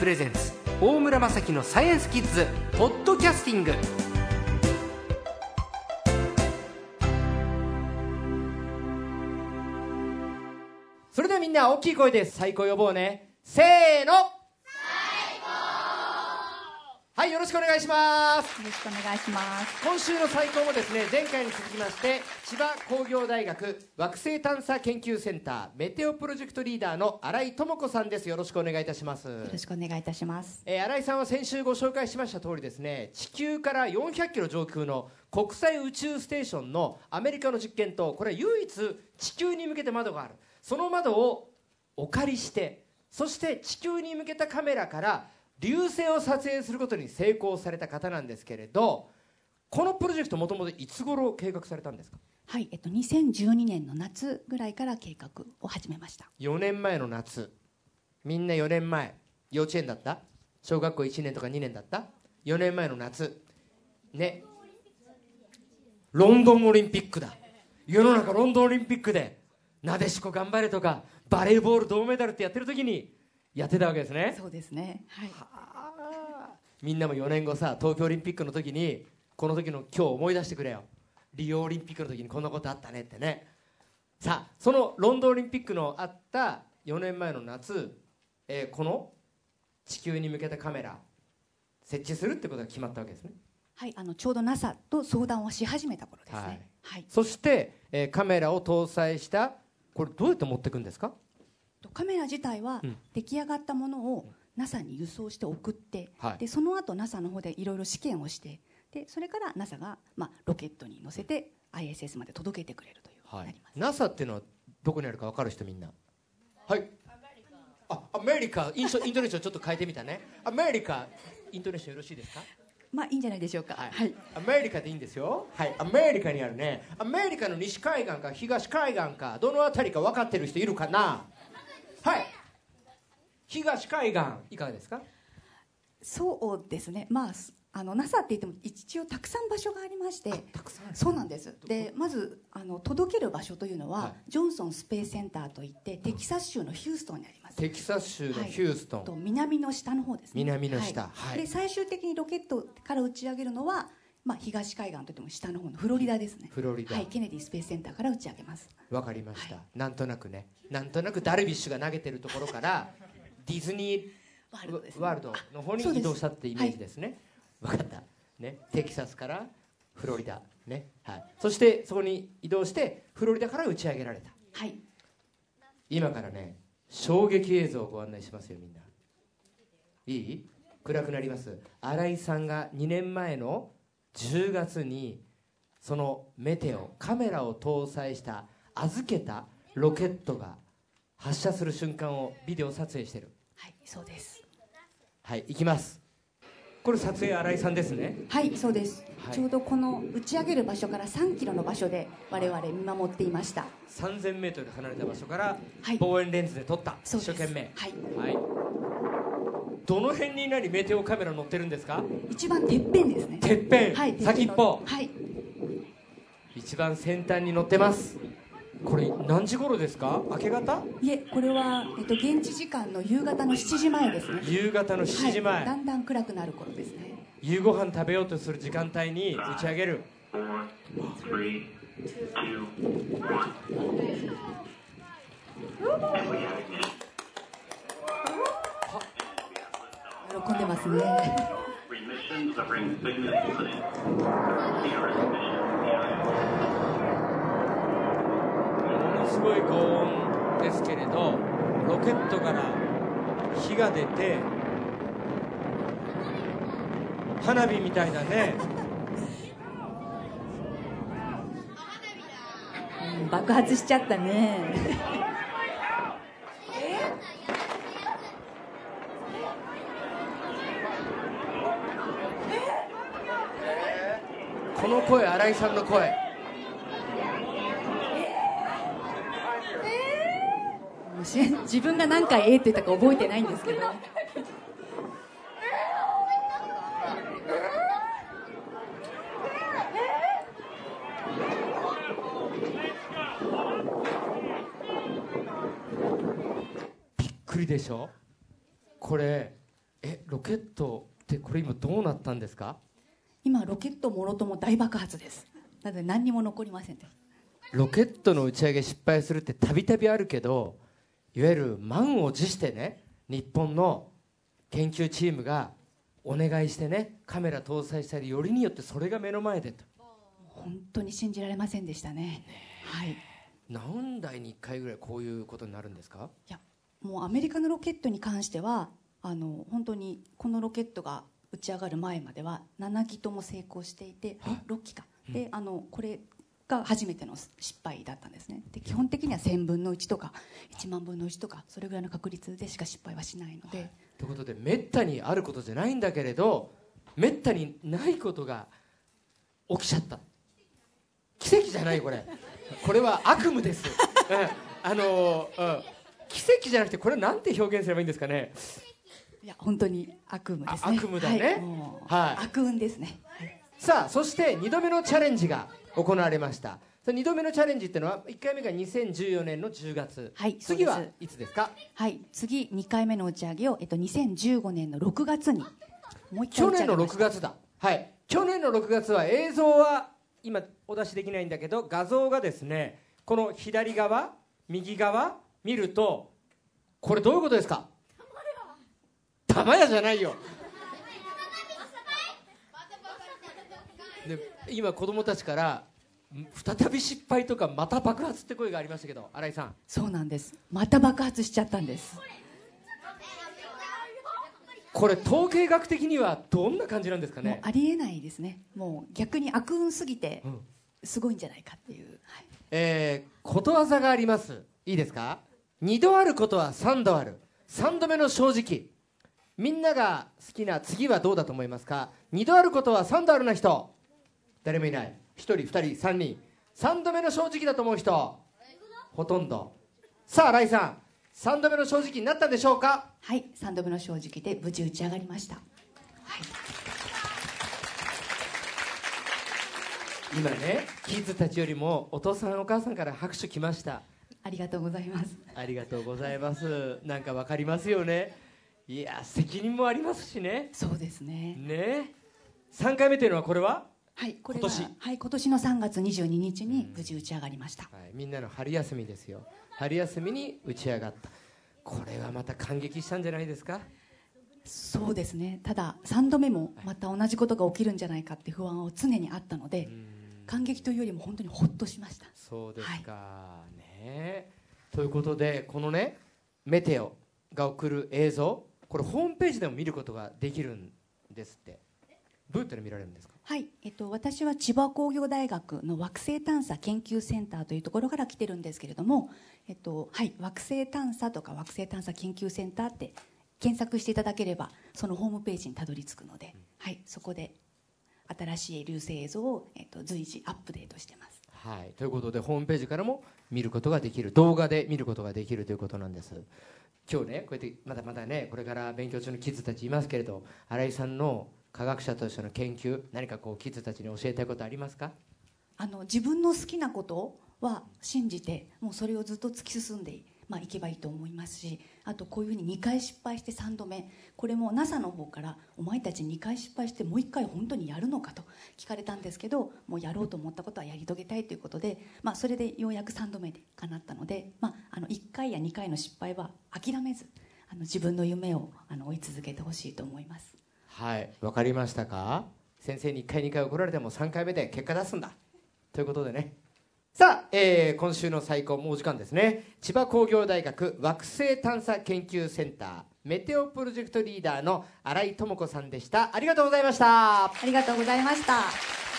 プレゼンツ大村雅樹のサイエンスキッズポッドキャスティング。それではみんな大きい声で最高呼ぼうね。せーの。はいよろしくお願いしますよろしくお願いします。今週の最高もですね前回に続きまして千葉工業大学惑星探査研究センターメテオプロジェクトリーダーの新井智子さんですよろしくお願いいたしますよろしくお願いいたします。えー新井さんは先週ご紹介しました通りですね地球から400キロ上空の国際宇宙ステーションのアメリカの実験とこれは唯一地球に向けて窓があるその窓をお借りしてそして地球に向けたカメラから流星を撮影することに成功された方なんですけれどこのプロジェクトもともといつ頃計画されたんですか？はい、えっと2012年の夏ぐらいから計画を始めました。4年前の夏。みんな4年前。幼稚園だった？小学校1年とか2年だった？4年前の夏。ね。ロンドンオリンピックだ。世の中ロンドンオリンピックでなでしこ頑張れとかバレーボール銅メダルってやってる時にやってたわけですねそうですね。はい。みんなも4年後さ東京オリンピックの時にこの時の今日思い出してくれよリオオリンピックの時にこんなことあったねってねさあそのロンドンオリンピックのあった4年前の夏、えーこの地球に向けたカメラ設置するってことが決まったわけですねはい、あのちょうど NASA と相談をし始めた頃ですね。はい。そして、えーカメラを搭載したこれどうやって持っていくんですか？とカメラ自体はうん。出来上がったものを NASA に輸送して送って、はい。でその後 NASA の方でいろいろ試験をして、でそれから NASA がまあロケットに乗せて ISS まで届けてくれるというふうになります。NASA っていうのはどこにあるか分かる人みんな？はい。あアメリカ。インショイントネーション ちょっと変えてみたね。アメリカ。イントネーションよろしいですか？まあいいんじゃないでしょうか。はい。はい。アメリカでいいんですよ。はい。アメリカにあるね。アメリカの西海岸か東海岸かどの辺りか分かってる人いるかな？はい。東海岸いかがですか？そうですね。まあすあの NASA って言っても一応たくさん場所がありまして。たくさんあるそうなんです。でまずあの届ける場所というのは、はい。ジョンソンスペースセンターといってテキサス州のヒューストンにあります。テキサス州のヒューストン、と南の下の方ですね。南の下。はい。はい。で最終的にロケットから打ち上げるのは、まあ、東海岸といっても下の方のフロリダですね。フロリダ。はい、ケネディスペースセンターから打ち上げます。わかりました、はなんとなくね。なんとなくダルビッシュが投げてるところからディズニーワールドですね。ワールドの方に移動したってイメージですね。わ、かった。ね。テキサスからフロリダ。ね。はい。そしてそこに移動してフロリダから打ち上げられた。はい。今からね衝撃映像をご案内しますよみんな。いい？暗くなります。新井さんが2年前の10月にそのメテオカメラを搭載した預けたロケットが発射する瞬間をビデオ撮影してる。はいそうです。はい行きます。これ撮影新井さんですね。はいそうです、はい。ちょうどこの打ち上げる場所から3キロの場所で我々見守っていました。3000m 離れた場所からはい。望遠レンズで撮った、そうです。一生懸命。はい。はいどの辺に何メテオカメラ乗ってるんですか？一番てっぺんですね。てっぺん、はい先っぽ。はい。一番先端に乗ってます。これ何時頃ですか？明け方？いえこれは、えっと、現地時間の夕方の7時前ですね。夕方の7時前、はい、だんだん暗くなる頃ですね。夕ご飯食べようとする時間帯に打ち上げるねえ。ものすごい高温ですけれど、ロケットから火が出て、花火みたいだね。爆発しちゃったね。この声新井さんの声。もうし自分が何回「ええ」って言ったか覚えてないんですけど。びっくりでしょ？これえロケットってこれ今どうなったんですか？今ロケットもろとも大爆発です。なので何にも残りませんでロケットの打ち上げ失敗するってたびたびあるけどいわゆる満を持してね日本の研究チームがお願いしてねカメラ搭載したりよりによってそれが目の前でと。本当に信じられませんでしたね。はい。何台に1回ぐらいこういうことになるんですか？いやもうアメリカのロケットに関してはあの本当にこのロケットが打ち上がる前までは7機とも成功していて6機か、であのこれが初めての失敗だったんですね。で基本的には1000分の1とか1万分の1とかそれぐらいの確率でしか失敗はしないので、ということでめったにあることじゃないんだけれどめったにないことが起きちゃった。奇跡じゃないこれ。これは悪夢です、うん、あの、うん、奇跡じゃなくてこれなんて表現すればいいんですかねいや本当に悪夢ですね。あ悪夢だね。はい。悪運ですね。さあそして2度目のチャレンジが行われました。その2度目のチャレンジっていうのは1回目が2014年の10月、はい次はそうです。いつですか？はい次2回目の打ち上げを、えっと、2015年の6月にもう一回去年の6打ち上げました。月だ。はい。去年の6月は映像は今お出しできないんだけど画像がですねこの左側右側見るとこれどういうことですか？玉屋じゃないよ。で今子供たちからん再び失敗とかまた爆発って声がありましたけど新井さん。そうなんです。また爆発しちゃったんです。これ統計学的にはどんな感じなんですかね？ありえないですね。もう逆に悪運すぎてうん。すごいんじゃないかっていう、はい。えーことわざがあります。いいですか？二度あることは三度ある。三度目の正直みんなが好きな次はどうだと思いますか？二度あることは三度あるな人。誰もいない。一人二人三人。三度目の正直だと思う人。ほとんど。さあ新井さん。三度目の正直になったでしょうか？はい、3度目の正直で無事打ち上がりました、はい、今ねキッズたちよりもお父さんお母さんから拍手来ました。ありがとうございます。ありがとうございます。なんかわかりますよねいや責任もありますしね。そうですね。ね。3回目というのはこれは、はいこれは今年。はい、今年の3月22日に無事打ち上がりました、はい、みんなの春休みですよ。春休みに打ち上がった。これはまた感激したんじゃないですか？そうですね。ただ3度目もまた同じことが起きるんじゃないかって不安は常にあったので感激というよりも本当にほっとしました。そうですか、ね。ということでこのねメテオが送る映像これホームページでも見ることができるんですって。どうやったら見られるんですか？はい、えっと、私は千葉工業大学の惑星探査研究センターというところから来てるんですけれども、えっとはい、惑星探査とか惑星探査研究センターって検索していただければそのホームページにたどり着くので、はい、そこで新しい流星映像を、えっと、随時アップデートしてます。はい、ということでホームページからも見ることができる。動画で見ることができるということなんです今日ねこうやってまだまだねこれから勉強中のキッズたちいますけれど新井さんの科学者としての研究何かこうキッズたちに教えたいことありますか？あの自分の好きなことは信じてもうそれをずっと突き進んで、まあ、いけばいいと思いますしあとこういうふうに2回失敗して3度目これも NASA の方から「お前たち2回失敗してもう1回本当にやるのか?」と聞かれたんですけどもうやろうと思ったことはやり遂げたいということで、まあ、それでようやく3度目で叶ったので、まあ、あの1回や2回の失敗は諦めずあの自分の夢をあの追い続けてほしいと思います。はい。わかりましたか？先生に1回2回怒られても3回目で結果出すんだ。ということでね。さあ、えー今週の最高もうお時間ですね。千葉工業大学惑星探査研究センター。メテオプロジェクトリーダーの新井智子さんでした。ありがとうございました。ありがとうございました。